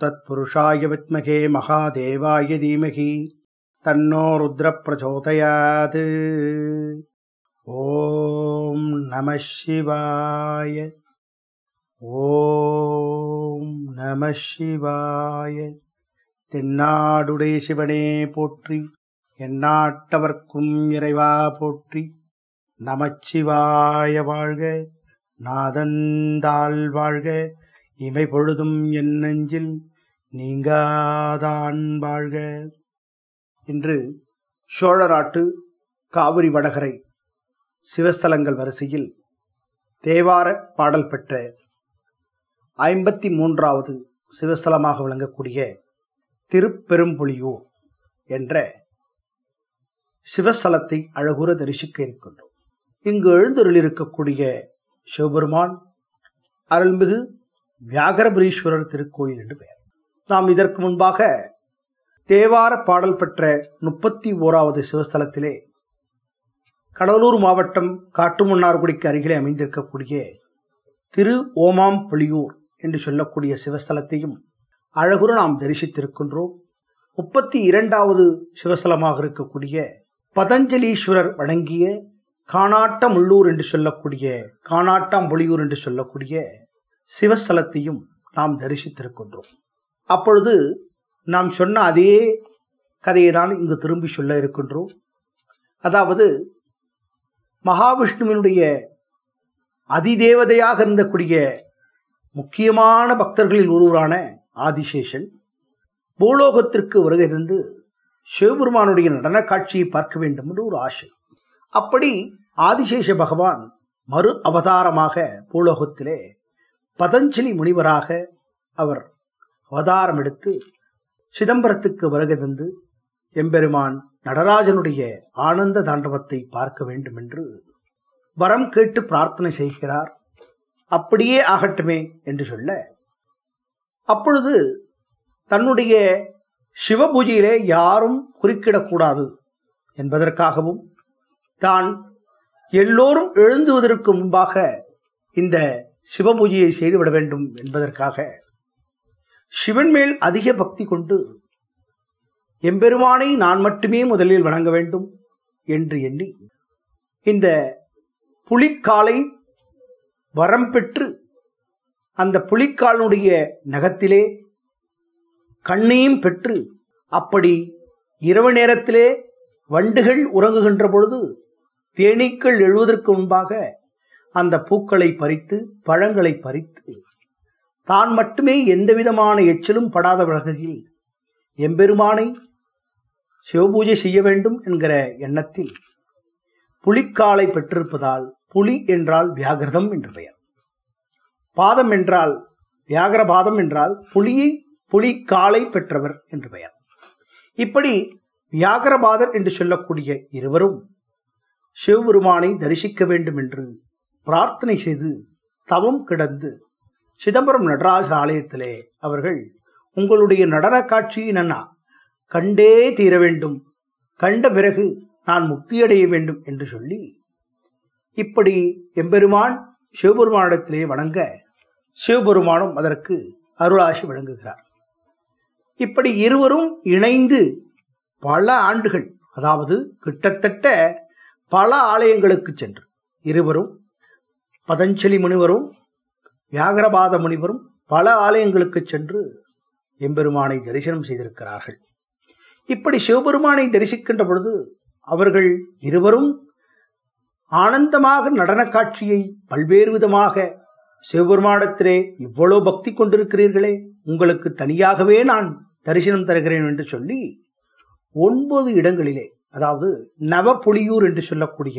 தத்புருஷாய வித்மகே மகாதேவாய தீமகி தன்னோ ருத்ர பிரச்சோதயாத் ஓம் நம சிவாய ஓம் நம சிவாய தென்னாடுடைய சிவனே போற்றி எந்நாட்டவர்க்கும் இறைவா போற்றி நமச்சிவாய வாழ்க நாதந்தாள் வாழ்க இமை பொழுதும் என் நெஞ்சில் நீங்காதான் வாழ்க. இன்று சோழராட்டு காவிரி வடகரை சிவஸ்தலங்கள் வரிசையில் தேவார பாடல் பெற்ற ஐம்பத்தி மூன்றாவது சிவஸ்தலமாக விளங்கக்கூடிய திருப்பெரும்புலியூர் என்ற சிவஸ்தலத்தை அழகுற தரிசிக்க இருக்கின்றோம். இங்கு எழுந்தருளிருக்கக்கூடிய சிவபெருமான் அருள்மிகு வியாகரபுரீஸ்வரர் திருக்கோயில் என்று பெயர். நாம் இதற்கு முன்பாக தேவார பாடல் பெற்ற முப்பத்தி ஓராவது சிவஸ்தலத்திலே கடலூர் மாவட்டம் காட்டுமன்னார்குடிக்கு அருகிலே அமைந்திருக்கக்கூடிய திரு ஓமாம் புலியூர் என்று சொல்லக்கூடிய சிவஸ்தலத்தையும் அழகுற நாம் தரிசித்திருக்கின்றோம். முப்பத்தி இரண்டாவது சிவஸ்தலமாக இருக்கக்கூடிய பதஞ்சலீஸ்வரர் வணங்கிய காணாட்டமுள்ளூர் என்று சொல்லக்கூடிய காணாட்டாம்புலியூர் என்று சொல்லக்கூடிய சிவஸ்தலத்தையும் நாம் தரிசித்திருக்கின்றோம். அப்பொழுது நாம் சொன்ன அதே கதையை தான் இங்கு திரும்பி சொல்ல இருக்கின்றோம். அதாவது மகாவிஷ்ணுவினுடைய அதிதேவதையாக இருந்தக்கூடிய முக்கியமான பக்தர்களில் ஒருவரான ஆதிசேஷன் பூலோகத்திற்கு வருகை இருந்து சிவபெருமானுடைய நடன காட்சியை பார்க்க வேண்டும் என்று ஒரு ஆசை. அப்படி ஆதிசேஷ பகவான் மறு அவதாரமாக பூலோகத்திலே பதஞ்சலி முனிவராக அவர் அவதாரம் எடுத்து சிதம்பரத்துக்கு வருகை தந்து எம்பெருமான் நடராஜனுடைய ஆனந்த தாண்டவத்தை பார்க்க வேண்டும் என்று வரம் கேட்டு பிரார்த்தனை செய்கிறார். அப்படியே ஆகட்டுமே என்று சொல்ல அப்பொழுது தன்னுடைய சிவ பூஜையிலே யாரும் குறுக்கிடக்கூடாது என்பதற்காகவும் தான் எல்லோரும் எழுந்துவதற்கு முன்பாக இந்த சிவபூஜையை செய்துவிட வேண்டும் என்பதற்காக சிவன் மேல் அதிக பக்தி கொண்டு எம்பெருமானை நான் மட்டுமே முதலில் வணங்க வேண்டும் என்று எண்ணி இந்த புலிக்காலை வரம் பெற்று அந்த புலிக்காலனுடைய நகத்திலே கண்ணையும் பெற்று அப்படி இரவு நேரத்திலே வண்டுகள் உறங்குகின்ற பொழுது தேனீக்கள் எழுவதற்கு முன்பாக அந்த பூக்களை பறித்து பழங்களை பறித்து தான் மட்டுமே எந்தவிதமான எச்சிலும் படாத வகையில் எம்பெருமானை சிவபூஜை செய்ய வேண்டும் என்கிற எண்ணத்தில் புலிக்காலை பெற்றிருப்பதால் புலி என்றால் வியாகிரதம் என்று பெயர். பாதம் என்றால் வியாகரபாதம் என்றால் புலியை புலிக்காலை பெற்றவர் என்று பெயர். இப்படி வியாகரபாதர் என்று சொல்லக்கூடிய இருவரும் சிவபெருமானை தரிசிக்க வேண்டும் என்று பிரார்த்தனை செய்து தவம் கிடந்து சிதம்பரம் நடராஜர் ஆலயத்திலே அவர்கள் உங்களுடைய நடன காட்சியை நான் கண்டே தீர வேண்டும். கண்ட பிறகு நான் முக்தியடைய வேண்டும் என்று சொல்லி இப்படி எம்பெருமான் சிவபெருமானிடத்திலே வணங்க சிவபெருமானும் அதற்கு அருளாசி வழங்குகிறார். இப்படி இருவரும் இணைந்து பல ஆண்டுகள் அதாவது கிட்டத்தட்ட பல ஆலயங்களுக்கு சென்று இருவரும் பதஞ்சலி முனிவரும் வியாகரபாத முனிவரும் பல ஆலயங்களுக்கு சென்று எம்பெருமானை தரிசனம் செய்திருக்கிறார்கள். இப்படி சிவபெருமானை தரிசிக்கின்ற பொழுது அவர்கள் இருவரும் ஆனந்தமாக நடன காட்சியை பல்வேறு விதமாக சிவபெருமானத்திலே இவ்வளோ பக்தி கொண்டிருக்கிறீர்களே உங்களுக்கு தனியாகவே நான் தரிசனம் தருகிறேன் என்று சொல்லி ஒன்பது இடங்களிலே அதாவது நவ புலியூர் என்று சொல்லக்கூடிய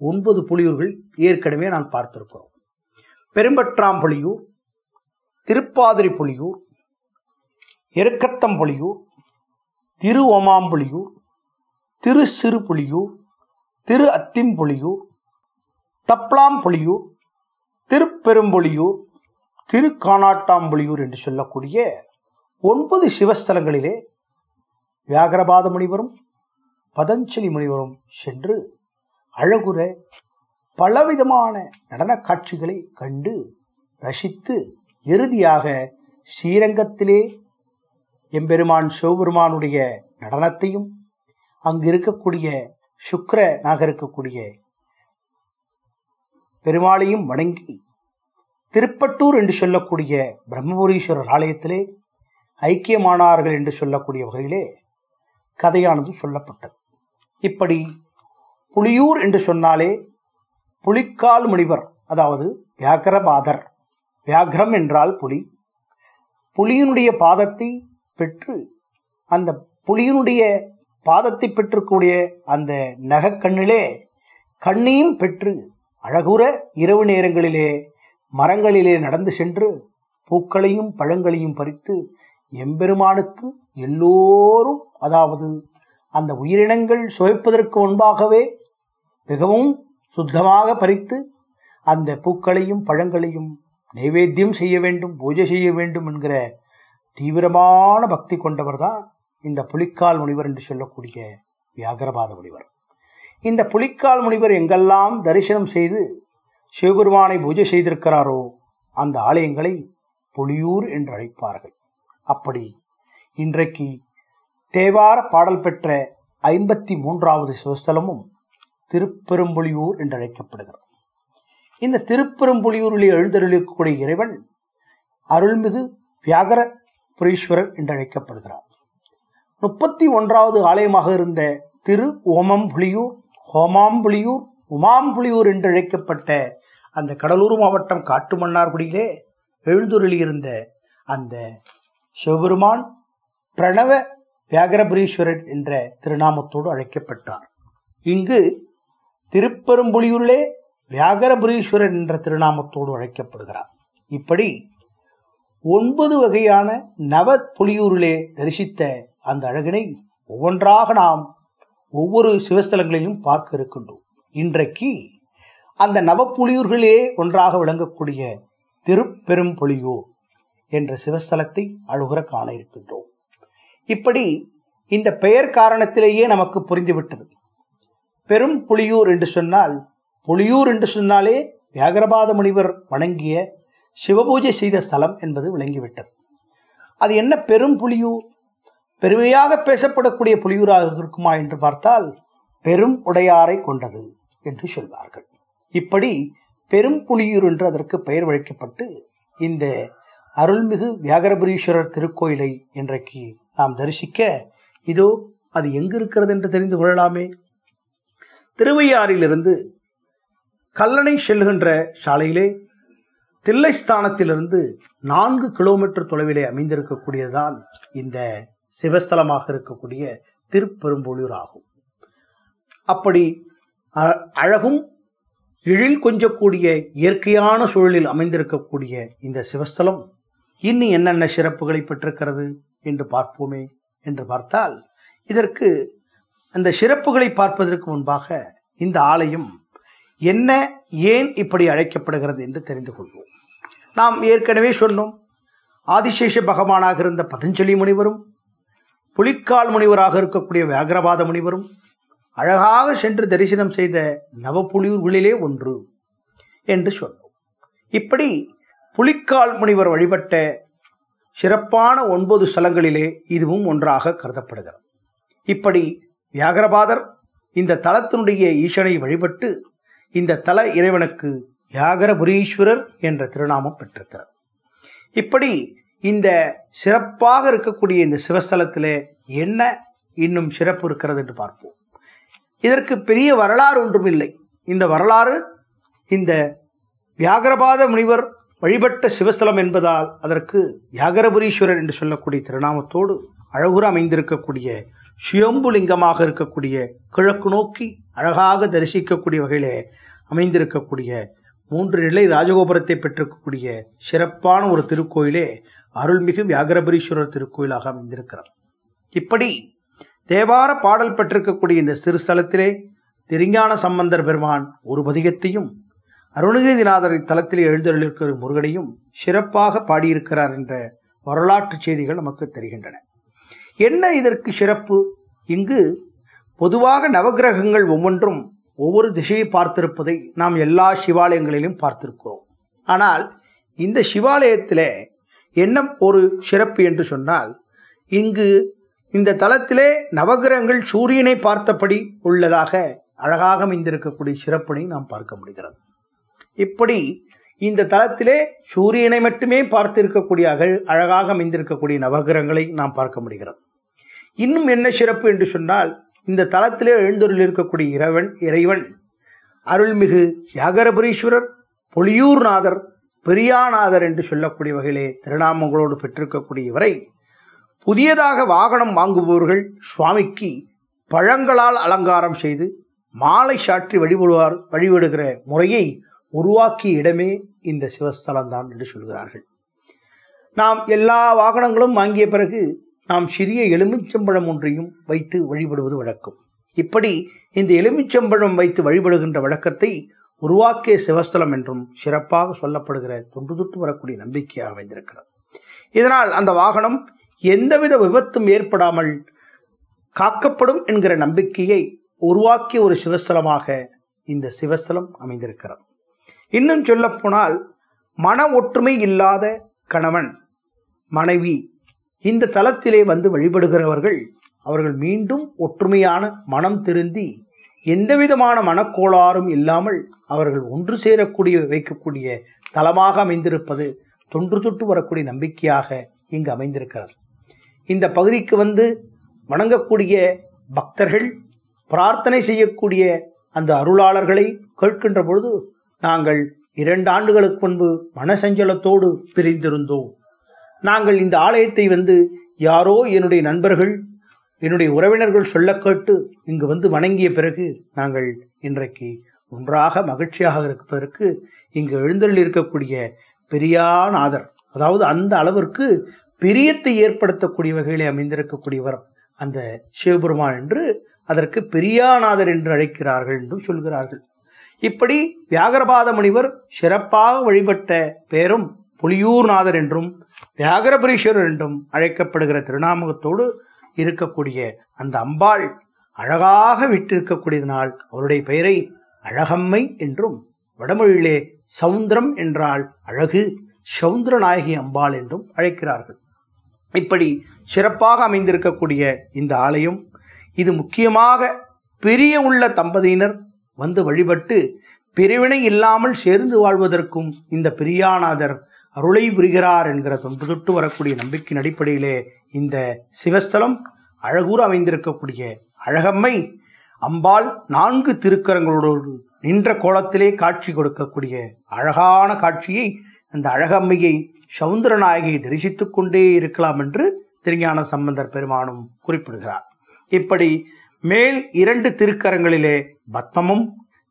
ஒன்பது புலியூர்கள் ஏற்கனவே நான் பார்த்திருக்கிறோம். பெரும்பற்றாம் புலியூர் திருப்பாதிரி புலியூர் எருக்கத்தம்புலியூர் திரு ஓமாம்புலியூர் திரு சிறுபுலியூர் திரு அத்திம்புலியூர் தப்ளாம்புலியூர் திருப்பெரும்புலியூர் திருக்கானாட்டாம்புலியூர் என்று சொல்லக்கூடிய ஒன்பது சிவஸ்தலங்களிலே வியாகரபாத முனிவரும் பதஞ்சலி முனிவரும் சென்று அழகுற பலவிதமான நடன காட்சிகளை கண்டு ரசித்து இறுதியாக ஸ்ரீரங்கத்திலே எம்பெருமான் சிவபெருமானுடைய நடனத்தையும் அங்கு இருக்கக்கூடிய சுக்கரனாக இருக்கக்கூடிய பெருமாளையும் வணங்கி திருப்பட்டூர் என்று சொல்லக்கூடிய பிரம்மபுரீஸ்வரர் ஆலயத்திலே ஐக்கியமானார்கள் என்று சொல்லக்கூடிய வகையிலே கதையானது சொல்லப்பட்டது. இப்படி புலியூர் என்று சொன்னாலே புலிக்கால் முனிவர் அதாவது வியாகரபாதர் வியாகரம் என்றால் புலி. புலியினுடைய பாதத்தை பெற்று அந்த புலியினுடைய பாதத்தை பெற்றுக்கூடிய அந்த நகக்கண்ணிலே கண்ணையும் பெற்று அழகுற இரவு நேரங்களிலே மரங்களிலே நடந்து சென்று பூக்களையும் பழங்களையும் பறித்து எம்பெருமானுக்கு எல்லோரும் அதாவது அந்த உயிரினங்கள் சுவைப்பதற்கு முன்பாகவே மிகவும் சுத்தமாக பறித்து அந்த பூக்களையும் பழங்களையும் நைவேத்தியம் செய்ய வேண்டும் பூஜை செய்ய வேண்டும் என்கிற தீவிரமான பக்தி கொண்டவர் தான் இந்த புலிக்கால் முனிவர் என்று சொல்லக்கூடிய வியாகரபாத முனிவர். இந்த புலிக்கால் முனிவர் எங்கெல்லாம் தரிசனம் செய்து சிவபெருமானை பூஜை செய்திருக்கிறாரோ அந்த ஆலயங்களை புலியூர் என்று அழைப்பார்கள். அப்படி இன்றைக்கு தேவார பாடல் பெற்ற ஐம்பத்தி மூன்றாவது சிவஸ்தலமும் திருப்பெரும்புலியூர் என்று அழைக்கப்படுகிறது இந்த திருப்பெரும்புலியூரில் எழுந்தருளிக்கூடிய இறைவன் அருள்மிகு வியாகர புரீஸ்வரர் என்று அழைக்கப்படுகிறார் முப்பத்தி ஒன்றாவது ஆலயமாக இருந்த திரு ஓமம்புலியூர் ஹோமாம்புலியூர் உமாம்புலியூர் என்று அழைக்கப்பட்ட அந்த கடலூர் மாவட்டம் காட்டுமன்னார்குடியிலே எழுந்துருளியிருந்த அந்த சிவபெருமான் பிரணவ வியாகரபுரீஸ்வரர் என்ற திருநாமத்தோடு அழைக்கப்பட்டார். இங்கு திருப்பெரும்புலியூரிலே வியாகரபுரீஸ்வரர் என்ற திருநாமத்தோடு அழைக்கப்படுகிறார். இப்படி ஒன்பது வகையான நவ புலியூரிலே தரிசித்த அந்த அழகினை ஒவ்வொன்றாக நாம் ஒவ்வொரு சிவஸ்தலங்களிலும் பார்க்க இருக்கின்றோம். இன்றைக்கு அந்த நவப்புலியூர்களே ஒன்றாக விளங்கக்கூடிய திருப்பெரும்புலியூர் என்ற சிவஸ்தலத்தை அழுகுற காண இருக்கின்றோம். இப்படி இந்த பெயர் காரணத்திலேயே நமக்கு புரிந்துவிட்டது. பெரும் புலியூர் என்று சொன்னால் புலியூர் என்று சொன்னாலே வியாகரபாத முனிவர் வணங்கிய சிவபூஜை செய்த ஸ்தலம் என்பது விளங்கிவிட்டது. அது என்ன பெரும் புலியூர்? பெருமையாக பேசப்படக்கூடிய புலியூராக இருக்குமா என்று பார்த்தால் பெரும் உடையாரை கொண்டது என்று சொல்வார்கள். இப்படி பெரும் புலியூர் என்று அதற்கு பெயர் வழிக்கப்பட்டு இந்த அருள்மிகு வியாகரபுரீஸ்வரர் திருக்கோயிலை இன்றைக்கு நாம் தரிசிக்க இதோ அது எங்கு இருக்கிறது என்று தெரிந்து கொள்ளலாமே. திருவையாறிலிருந்து கல்லணை செல்லுகின்ற சாலையிலே தில்லைஸ்தானத்திலிருந்து நான்கு கிலோமீட்டர் தொலைவிலே அமைந்திருக்கக்கூடியதுதான் இந்த சிவஸ்தலமாக இருக்கக்கூடிய திருப்பெரும்பொழியூர் ஆகும். அப்படி அ- அழகும் எழில் கொஞ்சக்கூடிய இயற்கையான சூழலில் அமைந்திருக்கக்கூடிய இந்த சிவஸ்தலம் இன்னும் என்னென்ன சிறப்புகளை பெற்றிருக்கிறது என்று பார்ப்போமே என்று பார்த்தால் இதற்கு அந்த சிறப்புகளை பார்ப்பதற்கு முன்பாக இந்த ஆலயம் என்ன ஏன் இப்படி அழைக்கப்படுகிறது என்று தெரிந்து கொள்வோம். நாம் ஏற்கனவே சொன்னோம் ஆதிசேஷ பகவானாக இருந்த பதஞ்சலி முனிவரும் புலிக்கால் முனிவராக இருக்கக்கூடிய வியாகரபாத முனிவரும் அழகாக சென்று தரிசனம் செய்த நவப்புலியூர்களிலே ஒன்று என்று சொன்னோம். இப்படி புலிக்கால் முனிவர் வழிபட்ட சிறப்பான ஒன்பது ஸ்தலங்களிலே இதுவும் ஒன்றாக கருதப்படுகிறது. இப்படி வியாகரபாதர் இந்த தலத்தினுடைய ஈசனை வழிபட்டு இந்த தல இறைவனுக்கு வியாகரபுரீஸ்வரர் என்ற திருநாமம் பெற்றிருக்கிறார். இப்படி இந்த சிறப்பாக இருக்கக்கூடிய இந்த சிவஸ்தலத்தில் என்ன இன்னும் சிறப்பு இருக்கிறது என்று பார்ப்போம். இதற்கு பெரிய வரலாறு ஒன்றும் இல்லை. இந்த வரலாறு இந்த வியாகரபாத முனிவர் வழிபட்ட சிவஸ்தலம் என்பதால் அதற்கு வியாகரபுரீஸ்வரர் என்று சொல்லக்கூடிய திருநாமத்தோடு அழகுற அமைந்திருக்கக்கூடிய சுயம்புலிங்கமாக இருக்கக்கூடிய கிழக்கு நோக்கி அழகாக தரிசிக்கக்கூடிய வகையிலே அமைந்திருக்கக்கூடிய மூன்று நிலை ராஜகோபுரத்தை பெற்றிருக்கக்கூடிய சிறப்பான ஒரு திருக்கோயிலே அருள்மிகு வியாகரபுரீஸ்வரர் திருக்கோயிலாக அமைந்திருக்கிறது இப்படி தேவார பாடல் பெற்றிருக்கக்கூடிய இந்த சிறுஸ்தலத்திலே திருஞான சம்பந்தர் பெருமான் ஒரு பதிகத்தையும் அருணகிரிநாதர் தலத்தில் எழுந்தருளிருக்கிற முருகனையும் சிறப்பாக பாடியிருக்கிறார் என்ற வரலாற்று செய்திகள் நமக்கு தெரிகின்றன. என்ன இதற்கு சிறப்பு? இங்கு பொதுவாக நவக்கிரகங்கள் ஒவ்வொன்றும் ஒவ்வொரு திசையை பார்த்திருப்பதை நாம் எல்லா சிவாலயங்களிலும் பார்த்திருக்கிறோம். ஆனால் இந்த சிவாலயத்தில் என்ன ஒரு சிறப்பு என்று சொன்னால் இங்கு இந்த தலத்திலே நவகிரகங்கள் சூரியனை பார்த்தபடி உள்ளதாக அழகாக அமைந்திருக்கக்கூடிய சிறப்பினை நாம் பார்க்க முடிகிறது. இப்படி இந்த தலத்திலே சூரியனை மட்டுமே பார்த்திருக்கக்கூடிய அழகாக அமைந்திருக்கக்கூடிய நவகிரகங்களை நாம் பார்க்க முடிகிறது. இன்னும் என்ன சிறப்பு என்று சொன்னால் இந்த தலத்திலே எழுந்தொருள் இருக்கக்கூடிய இறைவன் இறைவன் அருள்மிகு யாகரபுரீஸ்வரர் பொலியூர்நாதர் பெரியாநாதர் என்று சொல்லக்கூடிய வகையிலே திருநாமங்களோடு பெற்றிருக்கக்கூடிய இவரை புதியதாக வாகனம் வாங்குபவர்கள் சுவாமிக்கு பழங்களால் அலங்காரம் செய்து மாலை சாற்றி வழிபடுவார் வழிபடுகிற முறையை உருவாக்கிய இடமே இந்த சிவஸ்தலம்தான் என்று சொல்கிறார்கள். நாம் எல்லா வாகனங்களும் வாங்கிய பிறகு நாம் சிறிய எலுமிச்சம்பழம் ஒன்றையும் வைத்து வழிபடுவது வழக்கம். இப்படி இந்த எலுமிச்சம்பழம் வைத்து வழிபடுகின்ற வழக்கத்தை உருவாக்கிய சிவஸ்தலம் என்றும் சிறப்பாக சொல்லப்படுகிற தொன்று தொட்டு வரக்கூடிய நம்பிக்கையாக அமைந்திருக்கிறது. இதனால் அந்த வாகனம் எந்தவித விபத்தும் ஏற்படாமல் காக்கப்படும் என்கிற நம்பிக்கையை உருவாக்கிய ஒரு சிவஸ்தலமாக இந்த சிவஸ்தலம் அமைந்திருக்கிறது. இன்னும் சொல்லப்போனால் மன ஒற்றுமை இல்லாத கணவன் மனைவி இந்த தலத்திலே வந்து வழிபடுகிறவர்கள் அவர்கள் மீண்டும் ஒற்றுமையான மனம் திருந்தி எந்தவிதமான மனக்கோளாறும் இல்லாமல் அவர்கள் ஒன்று சேரக்கூடிய வைக்கக்கூடிய தலமாக அமைந்திருப்பது தொன்று தொட்டு வரக்கூடிய நம்பிக்கையாக இங்கு அமைந்திருக்கிறது. இந்த பகுதிக்கு வந்து வணங்கக்கூடிய பக்தர்கள் பிரார்த்தனை செய்யக்கூடிய அந்த அருளாளர்களை கேட்கின்ற பொழுது நாங்கள் இரண்டு ஆண்டுகளுக்கு முன்பு மனசஞ்சலத்தோடு பிரிந்திருந்தோம். நாங்கள் இந்த ஆலயத்தை வந்து யாரோ என்னுடைய நண்பர்கள் என்னுடைய உறவினர்கள் சொல்ல கேட்டு இங்கு வந்து வணங்கிய பிறகு நாங்கள் இன்றைக்கு ஒன்றாக மகிழ்ச்சியாக இருப்பதற்கு இங்கு எழுந்தருள் இருக்கக்கூடிய பெரியாநாதர் அதாவது அந்த அளவிற்கு பிரியத்தை ஏற்படுத்தக்கூடிய வகையிலே அமைந்திருக்கக்கூடியவர் அந்த சிவபெருமான் என்று அதற்கு பெரியாநாதர் என்று அழைக்கிறார்கள் என்றும் சொல்கிறார்கள். இப்படி வியாகரபாத முனிவர் சிறப்பாக வழிபட்ட பேரும் புலியூர்நாதர் என்றும் வியாகரபுரீஸ்வரர் என்றும் அழைக்கப்படுகிற திருநாமகத்தோடு இருக்கக்கூடிய அந்த அம்பாள் அழகாக விட்டிருக்கக்கூடியதனால் அவருடைய பெயரை அழகம்மை என்றும் வடமொழியிலே சவுந்தரம் என்றால் அழகு சவுந்தரநாயகி அம்பாள் என்றும் அழைக்கிறார்கள். இப்படி சிறப்பாக அமைந்திருக்கக்கூடிய இந்த ஆலயம் இது முக்கியமாக பெரிய உள்ள தம்பதியினர் வந்து வழிபட்டு பிரிவினை இல்லாமல் சேர்ந்து வாழ்வதற்கும் இந்த பிரியாநாதர் அருளை புரிகிறார் என்கிற தொன்று தொட்டு வரக்கூடிய நம்பிக்கையின் அடிப்படையிலே இந்த சிவஸ்தலம் அழகூர் அமைந்திருக்கக்கூடிய அழகம்மை அம்பாள் நான்கு திருக்கரங்களோடு நின்ற கோலத்திலே காட்சி கொடுக்கக்கூடிய அழகான காட்சியை அந்த அழகம்மையை சவுந்தரநாயகியை தரிசித்து கொண்டே இருக்கலாம் என்று திருஞான சம்பந்தர் பெருமானும் குறிப்பிடுகிறார். இப்படி மேல் இரண்டு திருக்கரங்களிலே பத்மமும்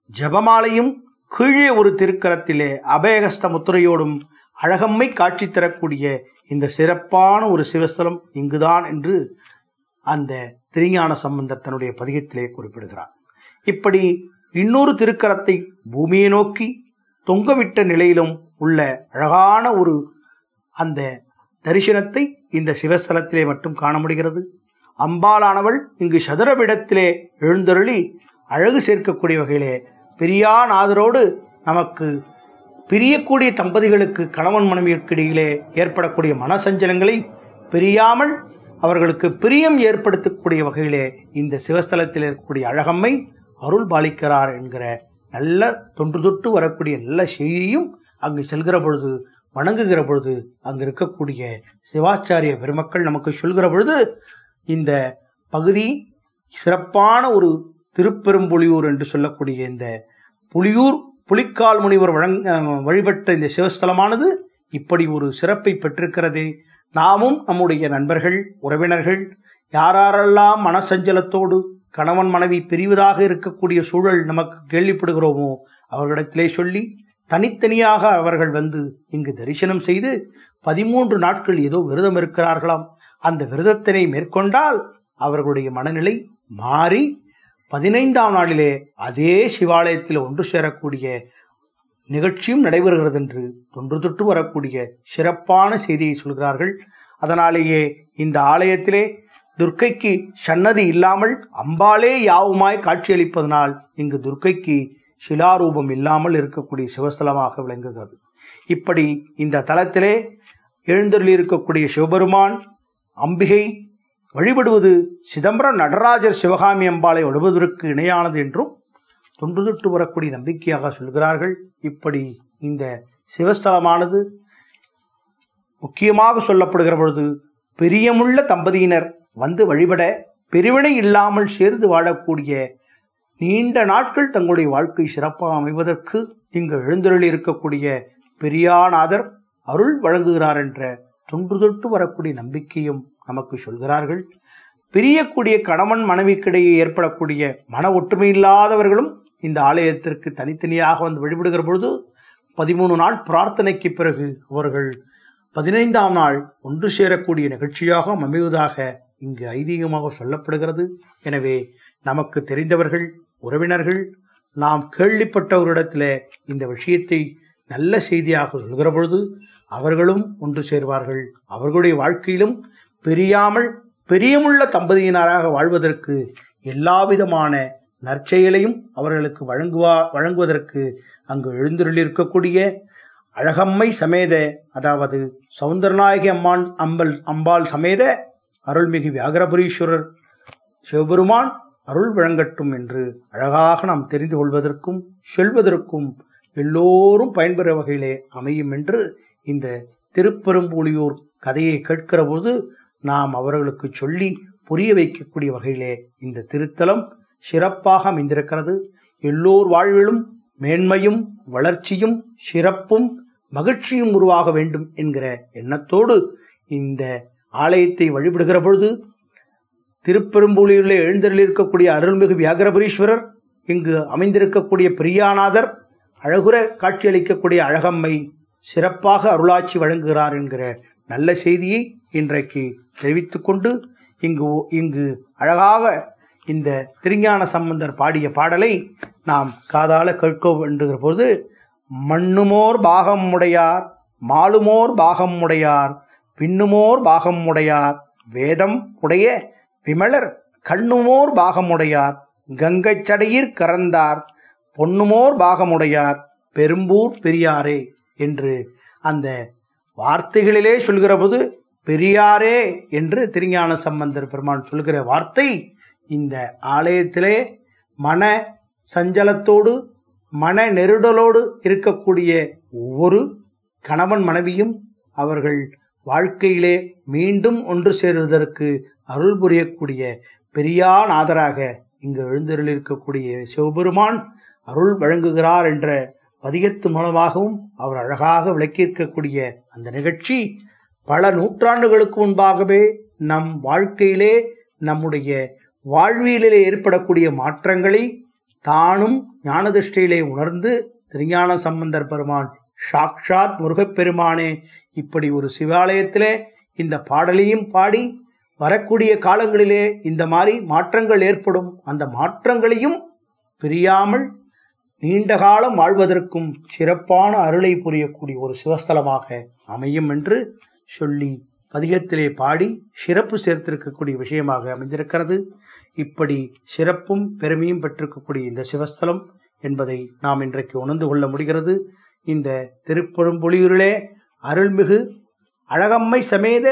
ஜபமாலையும் கீழே ஒரு திருக்கரத்திலே அபயகஸ்த முத்திரையோடும் அழகம்மை காட்சி தரக்கூடிய இந்த சிறப்பான ஒரு சிவஸ்தலம் இங்குதான் என்று அந்த திருஞான சம்பந்தர் தன்னுடைய பதிகத்திலே குறிப்பிடுகிறார். இப்படி இன்னொரு திருக்கரத்தை பூமியை நோக்கி தொங்கவிட்ட நிலையிலும் உள்ள அழகான ஒரு அந்த தரிசனத்தை இந்த சிவஸ்தலத்திலே மட்டும் காண முடிகிறது. அம்பாலானவள் இங்கு சதுரவிடத்திலே எழுந்தருளி அழகு சேர்க்கக்கூடிய வகையிலே பெரியாநாதரோடு நமக்கு பிரியக்கூடிய தம்பதிகளுக்கு கணவன் மனைவிக்கு ஏற்படக்கூடிய மனசஞ்சலங்களை பிரியாமல் அவர்களுக்கு பிரியம் ஏற்படுத்தக்கூடிய வகையிலே இந்த சிவஸ்தலத்தில் இருக்கக்கூடிய அழகம்மை அருள் பாலிக்கிறார் என்கிற நல்ல தொன்று தொட்டு வரக்கூடிய நல்ல செய்தியும் அங்கு செல்கிற பொழுது வணங்குகிற பொழுது அங்கு இருக்கக்கூடிய சிவாச்சாரிய பெருமக்கள் நமக்கு சொல்கிற பொழுது இந்த பகுதி சிறப்பான ஒரு திருப்பெரும்புலியூர் என்று சொல்லக்கூடிய இந்த புலியூர் புலிக்கால் முனிவர் வழங்க வழிபட்ட இந்த சிவஸ்தலமானது இப்படி ஒரு சிறப்பை பெற்றிருக்கிறதே. நாமும் நம்முடைய நண்பர்கள் உறவினர்கள் யாரெல்லாம் மனசஞ்சலத்தோடு கணவன் மனைவி பிரிவதாக இருக்கக்கூடிய சூழல் நமக்கு கேள்விப்படுகிறோமோ அவர்களிடத்திலே சொல்லி தனித்தனியாக அவர்கள் வந்து இங்கு தரிசனம் செய்து பதிமூன்று நாட்கள் ஏதோ விரதம் இருக்கிறார்களாம். அந்த விரதத்தினை மேற்கொண்டால் அவர்களுடைய மனநிலை மாறி பதினைந்தாம் நாளிலே அதே சிவாலயத்தில் ஒன்று சேரக்கூடிய நிகழ்ச்சியும் நடைபெறுகிறது என்று தொன்று தொட்டு வரக்கூடிய சிறப்பான செய்தியை சொல்கிறார்கள். அதனாலேயே இந்த ஆலயத்திலே துர்க்கைக்கு சன்னதி இல்லாமல் அம்பாலே யாவுமாய் காட்சியளிப்பதனால் இங்கு துர்க்கைக்கு சிலாரூபம் இல்லாமல் இருக்கக்கூடிய சிவஸ்தலமாக விளங்குகிறது. இப்படி இந்த தலத்திலே எழுந்தருளியிருக்கக்கூடிய சிவபெருமான் அம்பிகை வழிபடுவது சிதம்பரம் நடராஜர் சிவகாமி அம்பாளை ஒழுவதற்கு இணையானது என்றும் தொன்று தொட்டு வரக்கூடிய நம்பிக்கையாக சொல்கிறார்கள். இப்படி இந்த சிவஸ்தலமானது முக்கியமாக சொல்லப்படுகிற பொழுது பெரியமுள்ள தம்பதியினர் வந்து வழிபட பெருவினை இல்லாமல் சேர்ந்து வாழக்கூடிய நீண்ட நாட்கள் தங்களுடைய வாழ்க்கை சிறப்பாக அமைவதற்கு இங்கு எழுந்தருளி இருக்கக்கூடிய பெரியாநாதர் அருள் வழங்குகிறார் என்ற தொன்று தொட்டு வரக்கூடிய நம்பிக்கையும் நமக்கு சொல்கிறார்கள். பிரியக்கூடிய கணவன் மனைவிக்கிடையே ஏற்படக்கூடிய மன ஒற்றுமை இல்லாதவர்களும் இந்த ஆலயத்திற்கு தனித்தனியாக வந்து வழிபடுகிற பொழுது பதிமூணு நாள் பிரார்த்தனைக்கு பிறகு அவர்கள் பதினைந்தாம் நாள் ஒன்று சேரக்கூடிய நிகழ்ச்சியாக அமைவதாக இங்கு ஐதீகமாக சொல்லப்படுகிறது. எனவே நமக்கு தெரிந்தவர்கள் உறவினர்கள் நாம் கேள்விப்பட்டவரிடத்தில் இந்த விஷயத்தை நல்ல செய்தியாக சொல்கிற பொழுது அவர்களும் ஒன்று சேர்வார்கள். அவர்களுடைய வாழ்க்கையிலும் பிரியாமல் பிரியமுள்ள தம்பதியினராக வாழ்வதற்கு எல்லாவிதமான நற்செயலையும் அவர்களுக்கு வழங்குவா வழங்குவதற்கு அங்கு எழுந்தருளிருக்கக்கூடிய அழகம்மை சமேத அதாவது சௌந்தரநாயகி அம்மான் அம்பல் அம்பாள் சமேத அருள்மிகு வியாகரபுரீஸ்வரர் சிவபெருமான் அருள் வழங்கட்டும் என்று அழகாக நாம் தெரிந்து கொள்வதற்கும் சொல்வதற்கும் எல்லோரும் பயன்பெற வகையிலே அமையும் என்று இந்த திருப்பெரும்புலியூர் கதையை கேட்கிற போது நாம் அவர்களுக்கு சொல்லி புரிய வைக்கக்கூடிய வகையிலே இந்த திருத்தலம் சிறப்பாக அமைந்திருக்கிறது. எல்லோர் வாழ்விலும் மேன்மையும் வளர்ச்சியும் சிறப்பும் மகிழ்ச்சியும் உருவாக வேண்டும் என்கிற எண்ணத்தோடு இந்த ஆலயத்தை வழிபடுகிற பொழுது திருப்பெரும்பூலிலே எழுந்தருளில் இருக்கக்கூடிய அருள்மிகு வியாகரபுரீஸ்வரர் இங்கு அமைந்திருக்கக்கூடிய பிரியாநாதர் அழகுற காட்சியளிக்கக்கூடிய அழகம்மை சிறப்பாக அருளாட்சி வழங்குகிறார் என்கிற நல்ல செய்தியை இன்றைக்கு தெரிவித்துக்கொண்டு இங்கு இங்கு அழகாக இந்த திருஞான சம்பந்தர் பாடிய பாடலை நாம் காதால கேட்க வேண்டுகிற பொழுது மண்ணுமோர் பாகம் உடையார் மாலுமோர் பாகம் உடையார் பின்னுமோர் பாகம் உடையார் வேதம் உடைய விமலர் கண்ணுமோர் பாகமுடையார் கங்கை சடையிற் கறந்தார் பொன்னுமோர் பாகமுடையார் பெரும்பூர் பெரியாரே என்று அந்த வார்த்தைகளிலே சொல்கிற போது பெரியாரே என்று திருஞான சம்பந்தர் பெருமான் சொல்கிற வார்த்தை இந்த ஆலயத்திலே மன சஞ்சலத்தோடு மன நெருடலோடு இருக்கக்கூடிய ஒவ்வொரு கணவன் மனைவியும் அவர்கள் வாழ்க்கையிலே மீண்டும் ஒன்று சேருவதற்கு அருள் புரியக்கூடிய பெரியாநாதராக இங்கு எழுந்தருளிருக்கக்கூடிய சிவபெருமான் அருள் வழங்குகிறார் என்ற பதிகத்து மூலமாகவும் அவர் அழகாக விளக்கியிருக்கக்கூடிய அந்த நிகழ்ச்சி பல நூற்றாண்டுகளுக்கு முன்பாகவே நம் வாழ்க்கையிலே நம்முடைய வாழ்வியலிலே ஏற்படக்கூடிய மாற்றங்களை தானும் ஞானதிஷ்டையிலே உணர்ந்து திருஞான சம்பந்தர் பெருமான் சாக்ஷாத் முருகப்பெருமானே இப்படி ஒரு சிவாலயத்திலே இந்த பாடலையும் பாடி வரக்கூடிய காலங்களிலே இந்த மாதிரி மாற்றங்கள் ஏற்படும். அந்த மாற்றங்களையும் பிரியாமல் நீண்ட காலம் வாழ்வதற்கும் சிறப்பான அருளை புரியக்கூடிய ஒரு சிவஸ்தலமாக அமையும் என்று சொல்லி பதிகத்திலே பாடி சிறப்பு சேர்த்திருக்கக்கூடிய விஷயமாக அமைந்திருக்கிறது. இப்படி சிறப்பும் பெருமையும் பெற்றிருக்கக்கூடிய இந்த சிவஸ்தலம் என்பதை நாம் இன்றைக்கு உணர்ந்து கொள்ள முடிகிறது. இந்த திருப்பெரும்பொழியூரிலே அருள்மிகு அழகம்மை சமேத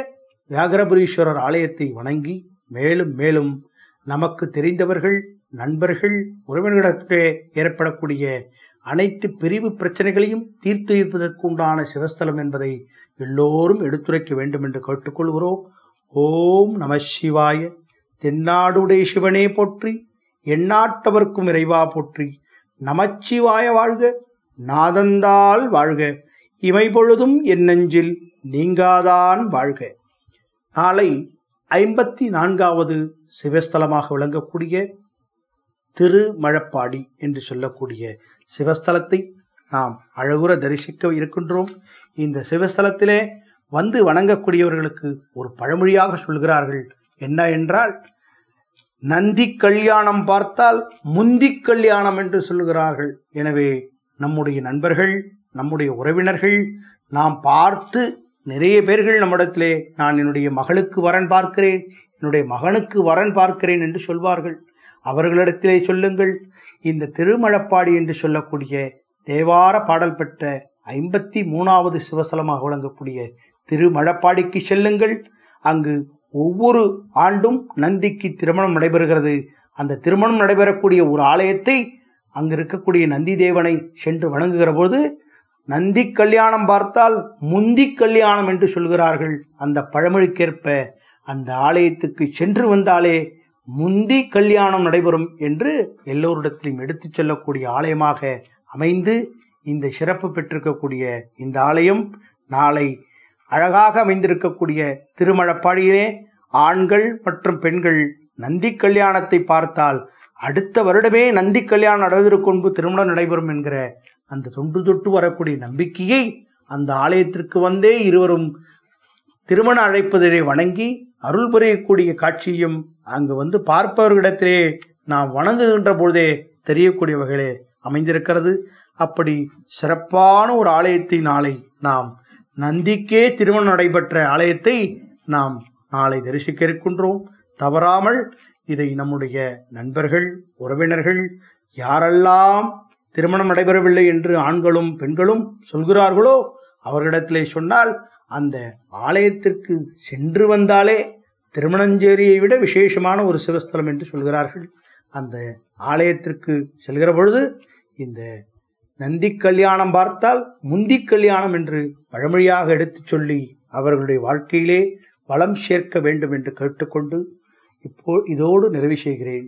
வியாகரபுரீஸ்வரர் ஆலயத்தை வணங்கி மேலும் மேலும் நமக்கு தெரிந்தவர்கள் நண்பர்கள் உறவினர்களிடத்திலே ஏற்படக்கூடிய அனைத்து பிரிவு பிரச்சனைகளையும் தீர்த்து வைப்பதற்குண்டான சிவஸ்தலம் என்பதை எல்லோரும் எடுத்துரைக்க வேண்டும் என்று கேட்டுக்கொள்கிறோம். ஓம் நம சிவாய. தென்னாடுடைய சிவனே போற்றி எந்நாட்டவர்க்கும் இறைவா போற்றி நமச்சிவாய வாழ்க நாதந்தால் வாழ்க இமை பொழுதும் என் நெஞ்சில் நீங்காதான் வாழ்க. நாளை ஐம்பத்தி நான்காவது சிவஸ்தலமாக விளங்கக்கூடிய திருமழப்பாடி என்று சொல்லக்கூடிய சிவஸ்தலத்தை நாம் அழகுற தரிசிக்க இருக்கின்றோம். இந்த சிவஸ்தலத்திலே வந்து வணங்கக்கூடியவர்களுக்கு ஒரு பழமொழியாக சொல்கிறார்கள். என்ன என்றால் நந்தி கல்யாணம் பார்த்தால் முந்தி கல்யாணம் என்று சொல்கிறார்கள். எனவே நம்முடைய நண்பர்கள் நம்முடைய உறவினர்கள் நாம் பார்த்து நிறைய பேர்கள் நம்மிடத்திலே நான் என்னுடைய மகளுக்கு வரன் பார்க்கிறேன் என்னுடைய மகனுக்கு வரன் பார்க்கிறேன் என்று சொல்வார்கள். அவர்களிடத்திலே சொல்லுங்கள் இந்த திருமழப்பாடி என்று சொல்லக்கூடிய தேவார பாடல் பெற்ற ஐம்பத்தி மூணாவது சிவஸ்தலமாக விளங்கக்கூடிய திருமழப்பாடிக்கு செல்லுங்கள். அங்கு ஒவ்வொரு ஆண்டும் நந்திக்கு திருமணம் நடைபெறுகிறது. அந்த திருமணம் நடைபெறக்கூடிய ஒரு ஆலயத்தை அங்கு இருக்கக்கூடிய நந்தி தேவனை சென்று வணங்குகிற போது நந்தி கல்யாணம் பார்த்தால் முந்தி கல்யாணம் என்று சொல்கிறார்கள். அந்த பழமொழிக்கேற்ப அந்த ஆலயத்துக்கு சென்று வந்தாலே முந்தி கல்யாணம் நடைபெறும் என்று எல்லோரிடத்திலும் எடுத்துச் செல்லக்கூடிய ஆலயமாக அமைந்து இந்த சிறப்பு பெற்றிருக்கக்கூடிய இந்த ஆலயம் நாளை அழகாக அமைந்திருக்கக்கூடிய திருமழப்பாடியிலே ஆண்கள் மற்றும் பெண்கள் நந்தி கல்யாணத்தை பார்த்தால் அடுத்த வருடமே நந்தி கல்யாணம் நடவதற்கு முன்பு திருமணம் நடைபெறும் என்கிற அந்த தொன்று தொட்டு வரக்கூடிய நம்பிக்கையை அந்த ஆலயத்திற்கு வந்தே இருவரும் திருமண அழைப்பதிலே வணங்கி அருள் புரியக்கூடிய காட்சியும் அங்கு வந்து பார்ப்பவர்களிடத்திலே நாம் வணங்குகின்ற பொழுதே தெரியக்கூடிய வகையிலே அமைந்திருக்கிறது. அப்படி சிறப்பான ஒரு ஆலயத்தை நாளை நாம் நந்திக்கே திருமணம் நடைபெற்ற ஆலயத்தை நாம் நாளை தரிசிக்க இருக்கின்றோம். தவறாமல் இதை நம்முடைய நண்பர்கள் உறவினர்கள் யாரெல்லாம் திருமணம் நடைபெறவில்லை என்று ஆண்களும் பெண்களும் சொல்கிறார்களோ அவர்களிடத்திலே சொன்னால் அந்த ஆலயத்திற்கு சென்று வந்தாலே திருமணஞ்சேரியை விட விசேஷமான ஒரு சிவஸ்தலம் என்று சொல்கிறார்கள். அந்த ஆலயத்திற்கு செல்கிற பொழுது இந்த நந்தி கல்யாணம் பார்த்தால் முந்தி கல்யாணம் என்று பழமொழியாக எடுத்துச் சொல்லி அவர்களுடைய வாழ்க்கையிலே வளம் சேர்க்க வேண்டும் என்று கேட்டுக்கொண்டு இப்போ இதோடு நிறைவு செய்கிறேன்.